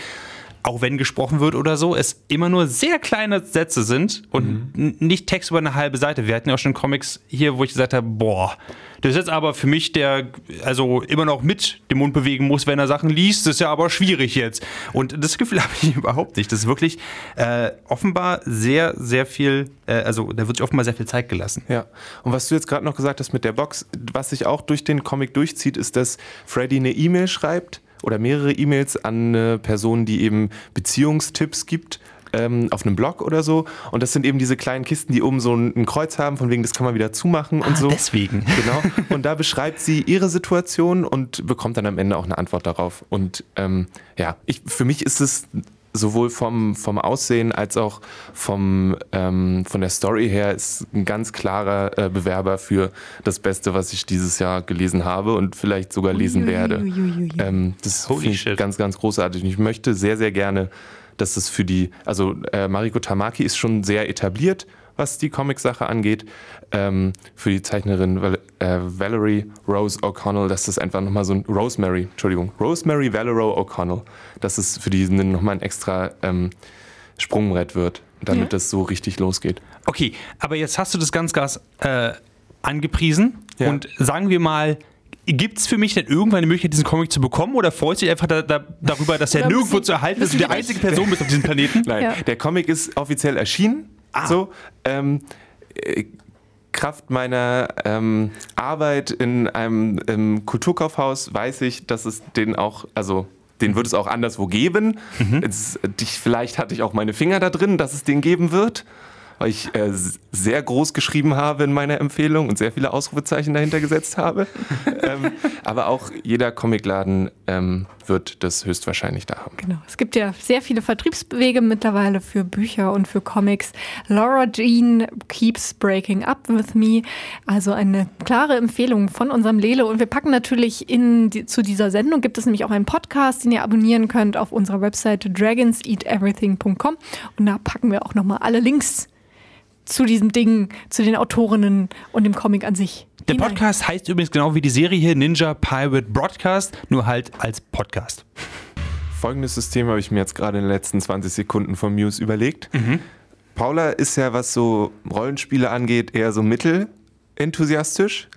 auch wenn gesprochen wird oder so, es immer nur sehr kleine Sätze sind und mhm. nicht Text über eine halbe Seite. Wir hatten ja auch schon Comics hier, wo ich gesagt habe, boah, das ist jetzt aber für mich, der also immer noch mit dem Mund bewegen muss, wenn er Sachen liest, das ist ja aber schwierig jetzt. Und das Gefühl habe ich überhaupt nicht. Das ist wirklich äh, offenbar sehr, sehr viel, äh, also da wird sich offenbar sehr viel Zeit gelassen. Ja. Und was du jetzt gerade noch gesagt hast mit der Box, was sich auch durch den Comic durchzieht, ist, dass Freddy eine E-Mail schreibt oder mehrere E-Mails an eine Person, die eben Beziehungstipps gibt ähm, auf einem Blog oder so. Und das sind eben diese kleinen Kisten, die oben so ein, ein Kreuz haben, von wegen, das kann man wieder zumachen und Ah, so. deswegen. Genau. Und da beschreibt sie ihre Situation und bekommt dann am Ende auch eine Antwort darauf. Und ähm, ja, ich, für mich ist es sowohl vom, vom Aussehen als auch vom, ähm, von der Story her ist ein ganz klarer äh, Bewerber für das Beste, was ich dieses Jahr gelesen habe und vielleicht sogar lesen werde. Ähm, das Holy finde ich shit. ganz, ganz großartig. Und ich möchte sehr, sehr gerne, dass es für die, also äh, Mariko Tamaki ist schon sehr etabliert, was die Comic-Sache angeht. Ähm, für die Zeichnerin Val äh, Valerie Rose O'Connell, dass das einfach nochmal so ein Rosemary, Entschuldigung, Rosemary Valerie O'Connell, dass es für die nochmal ein extra ähm, Sprungbrett wird, damit Ja. das so richtig losgeht. Okay, aber jetzt hast du das ganz Gas äh, angepriesen Ja. und sagen wir mal, Gibt es für mich denn irgendwann eine Möglichkeit, diesen Comic zu bekommen oder freust du dich einfach da, da, darüber, dass er nirgendwo zu erhalten ist und die- einzige Person bist auf diesem Planeten? Nein, Ja. der Comic ist offiziell erschienen. So, ähm, äh, Kraft meiner ähm, Arbeit in einem Kulturkaufhaus weiß ich, dass es den auch, also den wird es auch anderswo geben. Es, ich, vielleicht hatte ich auch meine Finger da drin, dass es den geben wird. Weil ich äh, sehr groß geschrieben habe in meiner Empfehlung und sehr viele Ausrufezeichen dahinter gesetzt habe. ähm, aber auch jeder Comicladen ähm, wird das höchstwahrscheinlich da haben. Genau. Es gibt ja sehr viele Vertriebswege mittlerweile für Bücher und für Comics. Laura Jean keeps breaking up with me. Also eine klare Empfehlung von unserem Lele. Und wir packen natürlich in die, zu dieser Sendung gibt es nämlich auch einen Podcast, den ihr abonnieren könnt auf unserer Webseite dragonseateverything.com. Und da packen wir auch nochmal alle Links zu diesem Ding, zu den Autorinnen und dem Comic an sich. Der hinein. Podcast heißt übrigens genau wie die Serie hier Ninja Pirate Broadcast, nur halt als Podcast. Folgendes System habe ich mir jetzt gerade in den letzten 20 Sekunden von Muse überlegt. Paula ist ja, was so Rollenspiele angeht, eher so mittelenthusiastisch.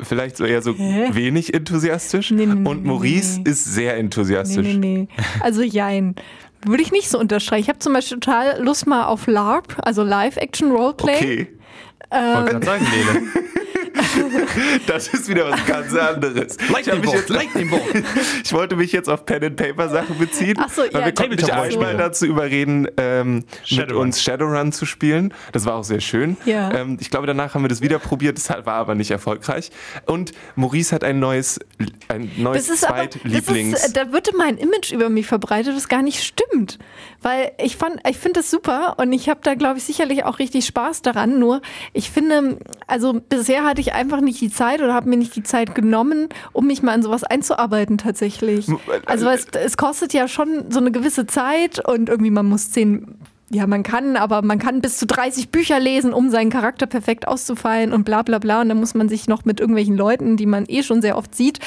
Vielleicht so eher so Hä? wenig enthusiastisch. Nee, nee, nee, Und nee, Maurice nee. ist sehr Nee, enthusiastisch. nee, nee. Also jein. Würde ich nicht so unterstreichen. Ich habe zum Beispiel total Lust mal auf LARP, also Live-Action-Roleplay. Okay, Wollte gerade sagen, Lele. das ist wieder was ganz anderes. Ich, hab mich jetzt, Lightning Bolt. ich wollte mich jetzt auf Pen-and-Paper-Sachen beziehen. Ach so, weil ja, wir konnten dich Tabletop-Rollenspiele. einmal dazu überreden, ähm, mit uns Shadowrun zu spielen. Das war auch sehr schön. Ja. Ähm, ich glaube, danach haben wir das wieder probiert, das war aber nicht erfolgreich. Und Maurice hat ein neues, ein neues Das ist aber, das Zweitlieblings... ist, da wird immer ein Image über mich verbreitet, das gar nicht stimmt. Weil ich fand, ich finde das super und ich habe da, glaube ich, sicherlich auch richtig Spaß daran. Nur ich finde, also bisher hatte ich einfach nicht die Zeit oder habe mir nicht die Zeit genommen, um mich mal in sowas einzuarbeiten tatsächlich. Also es, es kostet ja schon so eine gewisse Zeit und irgendwie man muss zehn ja, man kann, aber man kann bis zu 30 Bücher lesen, um seinen Charakter perfekt auszufallen und bla bla bla. Und dann muss man sich noch mit irgendwelchen Leuten, die man eh schon sehr oft sieht,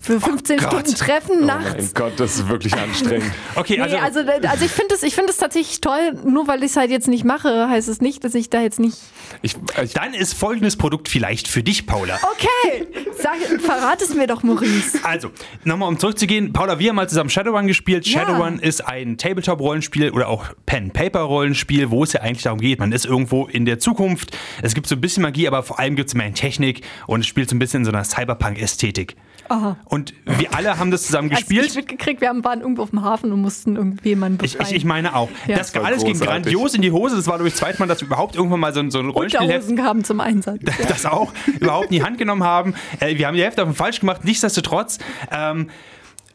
für 15 Gott. Stunden treffen oh nachts. mein Gott, das ist wirklich anstrengend. Okay, Nee, also, also, also ich finde es ich find es tatsächlich toll, nur weil ich es halt jetzt nicht mache, heißt es nicht, dass ich da jetzt nicht. Ich, ich, dann ist folgendes Produkt vielleicht für dich, Paula. Okay, sag, verrat es mir doch, Maurice. Also, nochmal um zurückzugehen, Paula, wir haben mal zusammen Shadowrun gespielt. Ja. Shadowrun ist ein Tabletop-Rollenspiel oder auch Pen-Paper-Rollenspiel, wo es ja eigentlich darum geht, man ist irgendwo in der Zukunft. Es gibt so ein bisschen Magie, aber vor allem gibt es mehr Technik und es spielt so ein bisschen in so einer Cyberpunk-Ästhetik. Aha. Und wir alle haben das zusammen Als ich gespielt. mitgekriegt, wir haben- waren irgendwo auf dem Hafen und mussten irgendjemanden Ich, befreien. ich, ich meine auch. Ja. Das war alles ging grandios in die Hose. Das war, glaube ich, das zweite Mal, dass wir überhaupt irgendwann mal so, ein- so ein Rollenspielheft Unterhosen kamen zum Einsatz. Ja. das auch überhaupt in die Hand genommen haben. Äh, wir haben die Hälfte auf dem falsch gemacht, nichtsdestotrotz. Ähm,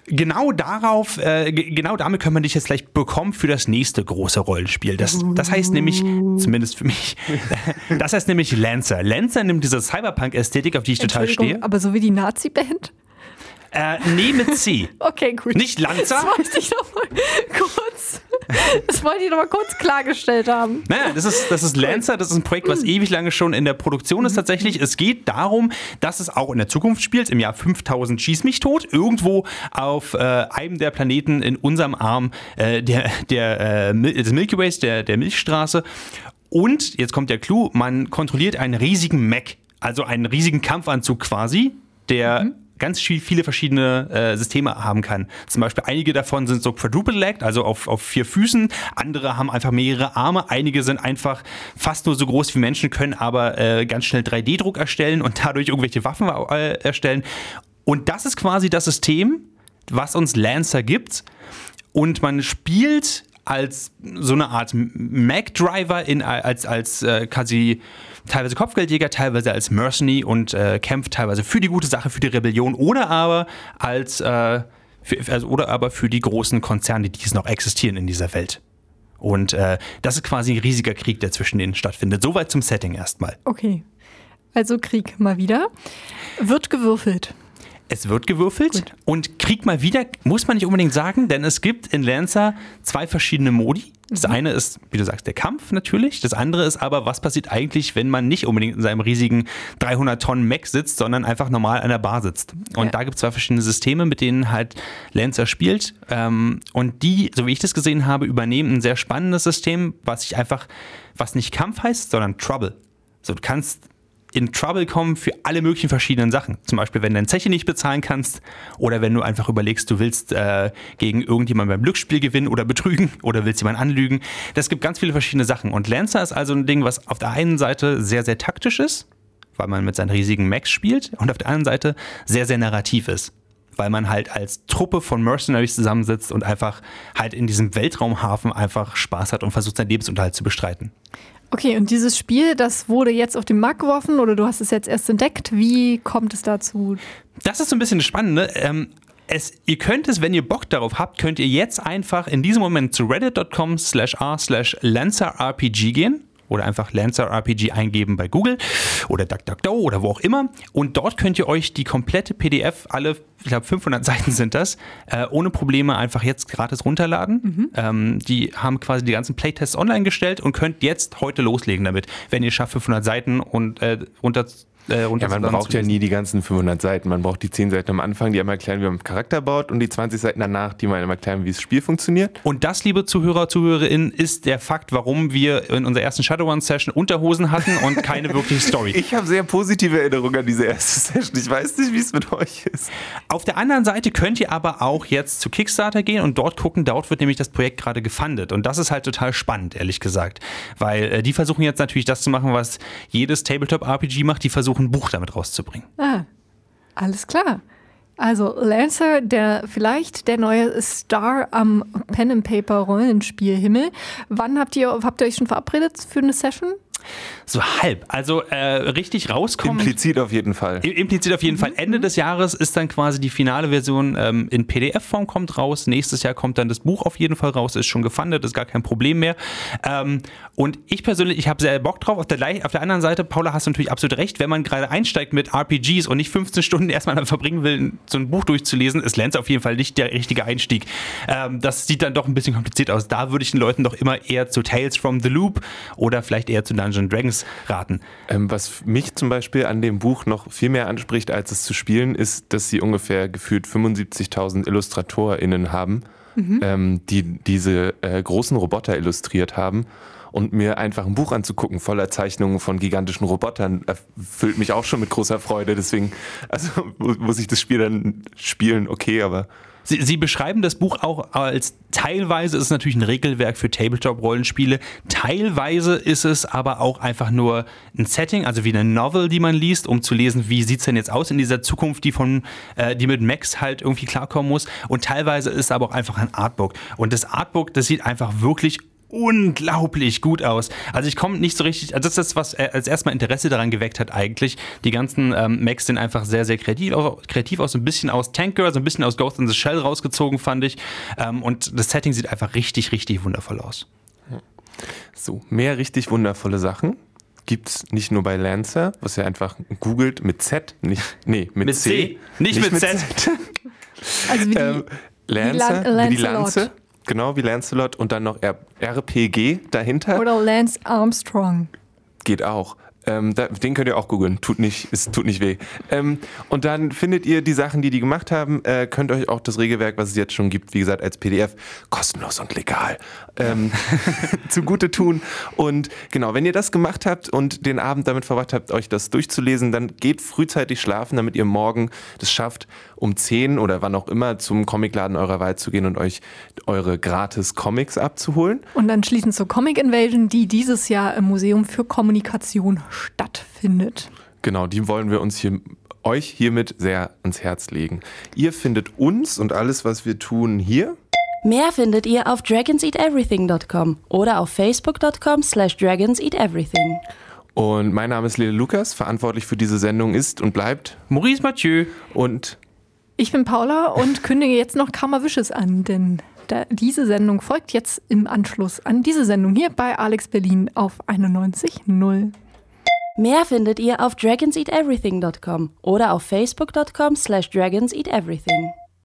Genau darauf, äh, ge- genau damit können wir dich jetzt gleich bekommen für das nächste große Rollenspiel. Das, das heißt nämlich, zumindest für mich, das heißt nämlich Lancer. Lancer nimmt diese Cyberpunk-Ästhetik, auf die ich total stehe. aber so wie die Nazi-Band? Äh, nee, mit C. Okay, gut. Nicht Lanza? Das wollte ich noch mal kurz, das wollte ich noch mal kurz klargestellt haben. Naja, das ist, das ist Lancer, das ist ein Projekt, was ewig lange schon in der Produktion ist tatsächlich. Es geht darum, dass es auch in der Zukunft spielt, im Jahr 5000 Schieß mich tot, irgendwo auf äh, einem der Planeten in unserem Arm äh, der, der, äh, des Milky Ways, der, der Milchstraße. Und, jetzt kommt der Clou, man kontrolliert einen riesigen Mech, also einen riesigen Kampfanzug quasi, der ganz viel, viele verschiedene äh, Systeme haben kann. Zum Beispiel einige davon sind so quadruple-legged, also auf, auf vier Füßen. Andere haben einfach mehrere Arme. Einige sind einfach fast nur so groß wie Menschen, können aber äh, ganz schnell 3D-Druck erstellen und dadurch irgendwelche Waffen äh, erstellen. Und das ist quasi das System, was uns Lancer gibt. Und man spielt als so eine Art Mac-Driver in als, als äh, quasi teilweise Kopfgeldjäger, teilweise als Mercenary und äh, kämpft teilweise für die gute Sache, für die Rebellion oder aber als äh, für, also, oder aber für die großen Konzerne, die es noch existieren in dieser Welt. Und äh, das ist quasi ein riesiger Krieg, der zwischen denen stattfindet. Soweit zum Setting erstmal. Okay. Also Krieg mal wieder. Wird gewürfelt. Es wird gewürfelt Gut. und Krieg mal wieder muss man nicht unbedingt sagen, denn es gibt in Lancer zwei verschiedene Modi. Das mhm. eine ist, wie du sagst, der Kampf natürlich. Das andere ist aber, was passiert eigentlich, wenn man nicht unbedingt in seinem riesigen 300 Tonnen Mac sitzt, sondern einfach normal an der Bar sitzt. Und ja. da gibt es zwei verschiedene Systeme, mit denen halt Lancer spielt. Ähm, und die, so wie ich das gesehen habe, übernehmen ein sehr spannendes System, was sich einfach, was nicht Kampf heißt, sondern Trouble. So, du kannst in Trouble kommen für alle möglichen verschiedenen Sachen. Zum Beispiel, wenn du deine Zeche nicht bezahlen kannst oder wenn du einfach überlegst, du willst äh, gegen irgendjemanden beim Glücksspiel gewinnen oder betrügen oder willst jemanden anlügen. Das gibt ganz viele verschiedene Sachen. Und Lancer ist also ein Ding, was auf der einen Seite sehr, sehr taktisch ist, weil man mit seinen riesigen Max spielt und auf der anderen Seite sehr, sehr narrativ ist weil man halt als Truppe von Mercenaries zusammensitzt und einfach halt in diesem Weltraumhafen einfach Spaß hat und versucht, seinen Lebensunterhalt zu bestreiten. Okay, und dieses Spiel, das wurde jetzt auf den Markt geworfen oder du hast es jetzt erst entdeckt. Wie kommt es dazu? Das ist so ein bisschen das Spannende. Ähm, es, ihr könnt es, wenn ihr Bock darauf habt, könnt ihr jetzt einfach in diesem Moment zu reddit.com slash r slash lancerrpg gehen oder einfach Lancer RPG eingeben bei Google oder DuckDuckGo oder wo auch immer. Und dort könnt ihr euch die komplette PDF, alle, ich glaube 500 Seiten sind das, äh, ohne Probleme einfach jetzt gratis runterladen. Mhm. Ähm, die haben quasi die ganzen Playtests online gestellt und könnt jetzt heute loslegen damit, wenn ihr schafft 500 Seiten und äh, runter äh, ja, man braucht ja nie die ganzen 500 Seiten. Man braucht die 10 Seiten am Anfang, die einmal erklären, wie man Charakter baut und die 20 Seiten danach, die mal erklären, wie das Spiel funktioniert. Und das, liebe Zuhörer, Zuhörerinnen, ist der Fakt, warum wir in unserer ersten Shadowrun-Session Unterhosen hatten und keine wirkliche Story. Ich habe sehr positive Erinnerungen an diese erste Session. Ich weiß nicht, wie es mit euch ist. Auf der anderen Seite könnt ihr aber auch jetzt zu Kickstarter gehen und dort gucken. Dort wird nämlich das Projekt gerade gefundet. Und das ist halt total spannend, ehrlich gesagt. Weil äh, die versuchen jetzt natürlich das zu machen, was jedes Tabletop-RPG macht. Die versuchen, ein Buch damit rauszubringen rauszubringen. Ah, alles klar. Also Lancer, der vielleicht der neue Star am Pen and Paper Rollenspielhimmel. Wann habt ihr habt ihr euch schon verabredet für eine Session? So halb. Also äh, richtig rauskommen. Implizit auf jeden Fall. Implizit auf jeden mhm. Fall. Ende des Jahres ist dann quasi die finale Version ähm, in PDF-Form kommt raus. Nächstes Jahr kommt dann das Buch auf jeden Fall raus. Ist schon gefundet, ist gar kein Problem mehr. Ähm, und ich persönlich, ich habe sehr Bock drauf. Auf der, auf der anderen Seite, Paula, hast du natürlich absolut recht. Wenn man gerade einsteigt mit RPGs und nicht 15 Stunden erstmal verbringen will, so ein Buch durchzulesen, ist Lens auf jeden Fall nicht der richtige Einstieg. Ähm, das sieht dann doch ein bisschen kompliziert aus. Da würde ich den Leuten doch immer eher zu Tales from the Loop oder vielleicht eher zu Dungeons Dragons raten. Ähm, was mich zum Beispiel an dem Buch noch viel mehr anspricht, als es zu spielen, ist, dass sie ungefähr gefühlt 75.000 IllustratorInnen haben, mhm. ähm, die diese äh, großen Roboter illustriert haben. Und mir einfach ein Buch anzugucken voller Zeichnungen von gigantischen Robotern erfüllt mich auch schon mit großer Freude. Deswegen, also muss ich das Spiel dann spielen, okay, aber Sie, Sie, beschreiben das Buch auch als teilweise ist es natürlich ein Regelwerk für Tabletop-Rollenspiele, teilweise ist es aber auch einfach nur ein Setting, also wie eine Novel, die man liest, um zu lesen, wie sieht es denn jetzt aus in dieser Zukunft, die von, äh, die mit Max halt irgendwie klarkommen muss. Und teilweise ist es aber auch einfach ein Artbook. Und das Artbook, das sieht einfach wirklich unglaublich gut aus. Also ich komme nicht so richtig, also das ist das, was als erstmal Interesse daran geweckt hat eigentlich. Die ganzen ähm, Macs sind einfach sehr, sehr kreativ, kreativ aus, so ein bisschen aus Tank Girl, so ein bisschen aus Ghost in the Shell rausgezogen, fand ich. Ähm, und das Setting sieht einfach richtig, richtig wundervoll aus. So, mehr richtig wundervolle Sachen gibt es nicht nur bei Lancer, was ihr einfach googelt mit Z, nicht, nee, mit, mit C, C. Nicht, nicht mit, mit Z. Z. Also wie die, ähm, Lancer, wie, Lan wie die Lanze. Genau, wie Lancelot und dann noch R RPG dahinter. Oder Lance Armstrong. Geht auch. Ähm, da, den könnt ihr auch googeln, tut nicht, es tut nicht weh. Ähm, und dann findet ihr die Sachen, die die gemacht haben, äh, könnt euch auch das Regelwerk, was es jetzt schon gibt, wie gesagt, als PDF, kostenlos und legal, ähm, zugute tun. Und genau, wenn ihr das gemacht habt und den Abend damit verbracht habt, euch das durchzulesen, dann geht frühzeitig schlafen, damit ihr morgen das schafft, um 10 oder wann auch immer zum Comicladen eurer Wahl zu gehen und euch eure gratis Comics abzuholen. Und dann schließend zur Comic Invasion, die dieses Jahr im Museum für Kommunikation stattfindet. Genau, die wollen wir uns hier euch hiermit sehr ans Herz legen. Ihr findet uns und alles, was wir tun, hier. Mehr findet ihr auf dragonseateverything.com oder auf facebook.com slash dragonseateverything. Und mein Name ist Lele Lukas, verantwortlich für diese Sendung ist und bleibt. Maurice Mathieu. Und Ich bin Paula und kündige jetzt noch Karma Wishes an, denn diese Sendung folgt jetzt im Anschluss an diese Sendung hier bei Alex Berlin auf 91.0. Mehr findet ihr auf dragonseateverything.com oder auf facebook.com slash dragonseateverything.